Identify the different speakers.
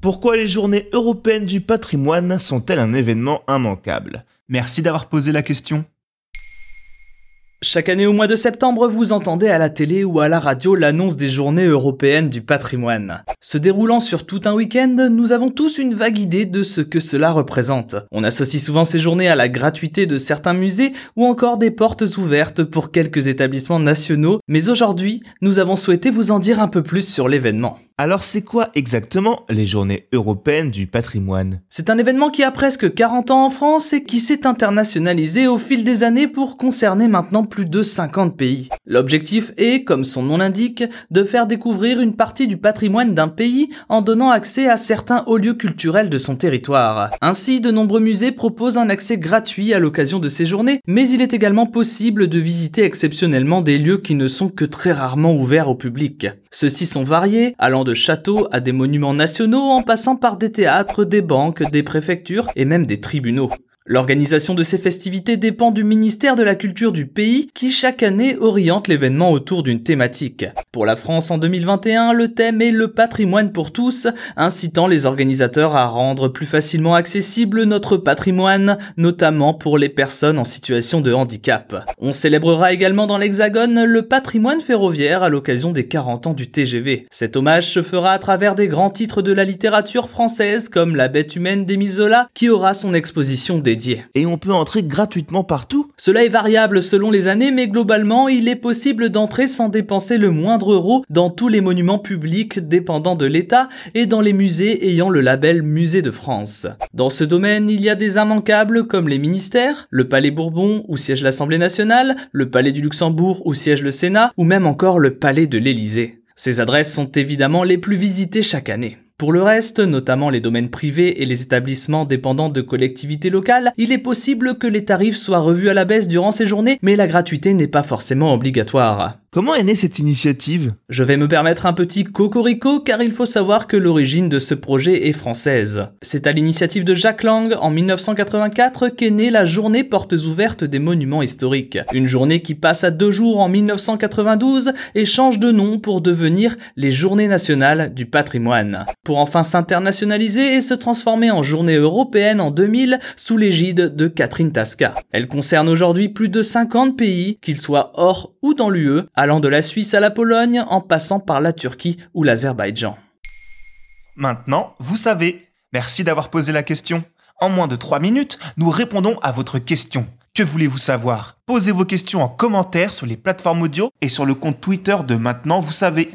Speaker 1: Pourquoi les journées européennes du patrimoine sont-elles un événement immanquable? Merci d'avoir posé la question.
Speaker 2: Chaque année au mois de septembre, vous entendez à la télé ou à la radio l'annonce des journées européennes du patrimoine. Se déroulant sur tout un week-end, nous avons tous une vague idée de ce que cela représente. On associe souvent ces journées à la gratuité de certains musées ou encore des portes ouvertes pour quelques établissements nationaux, mais aujourd'hui, nous avons souhaité vous en dire un peu plus sur l'événement.
Speaker 1: Alors c'est quoi exactement les journées européennes du patrimoine?
Speaker 2: C'est un événement qui a presque 40 ans en France et qui s'est internationalisé au fil des années pour concerner maintenant plus de 50 pays. L'objectif est, comme son nom l'indique, de faire découvrir une partie du patrimoine d'un pays en donnant accès à certains hauts lieux culturels de son territoire. Ainsi, de nombreux musées proposent un accès gratuit à l'occasion de ces journées, mais il est également possible de visiter exceptionnellement des lieux qui ne sont que très rarement ouverts au public. Ceux-ci sont variés, allant de châteaux à des monuments nationaux en passant par des théâtres, des banques, des préfectures et même des tribunaux. L'organisation de ces festivités dépend du ministère de la Culture du pays qui chaque année oriente l'événement autour d'une thématique. Pour la France en 2021, le thème est le patrimoine pour tous, incitant les organisateurs à rendre plus facilement accessible notre patrimoine, notamment pour les personnes en situation de handicap. On célébrera également dans l'Hexagone le patrimoine ferroviaire à l'occasion des 40 ans du TGV. Cet hommage se fera à travers des grands titres de la littérature française comme La bête humaine d'Émile Zola qui aura son exposition
Speaker 1: Et on peut entrer gratuitement partout
Speaker 2: Cela est variable selon les années, mais globalement, il est possible d'entrer sans dépenser le moindre euro dans tous les monuments publics dépendant de l'État et dans les musées ayant le label Musée de France. Dans ce domaine, il y a des immanquables comme les ministères, le Palais Bourbon où siège l'Assemblée nationale, le Palais du Luxembourg où siège le Sénat, ou même encore le Palais de l'Élysée. Ces adresses sont évidemment les plus visitées chaque année. Pour le reste, notamment les domaines privés et les établissements dépendants de collectivités locales, il est possible que les tarifs soient revus à la baisse durant ces journées, mais la gratuité n'est pas forcément obligatoire.
Speaker 1: Comment est née cette initiative?
Speaker 2: Je vais me permettre un petit cocorico car il faut savoir que l'origine de ce projet est française. C'est à l'initiative de Jacques Lang en 1984 qu'est née la journée portes ouvertes des monuments historiques. Une journée qui passe à deux jours en 1992 et change de nom pour devenir les Journées nationales du patrimoine. Pour enfin s'internationaliser et se transformer en journée européenne en 2000 sous l'égide de Catherine Tasca. Elle concerne aujourd'hui plus de 50 pays, qu'ils soient hors ou dans l'UE, allant de la Suisse à la Pologne en passant par la Turquie ou l'Azerbaïdjan.
Speaker 1: Maintenant, vous savez. Merci d'avoir posé la question. En moins de 3 minutes, nous répondons à votre question. Que voulez-vous savoir? Posez vos questions en commentaire sur les plateformes audio et sur le compte Twitter de Maintenant, vous savez.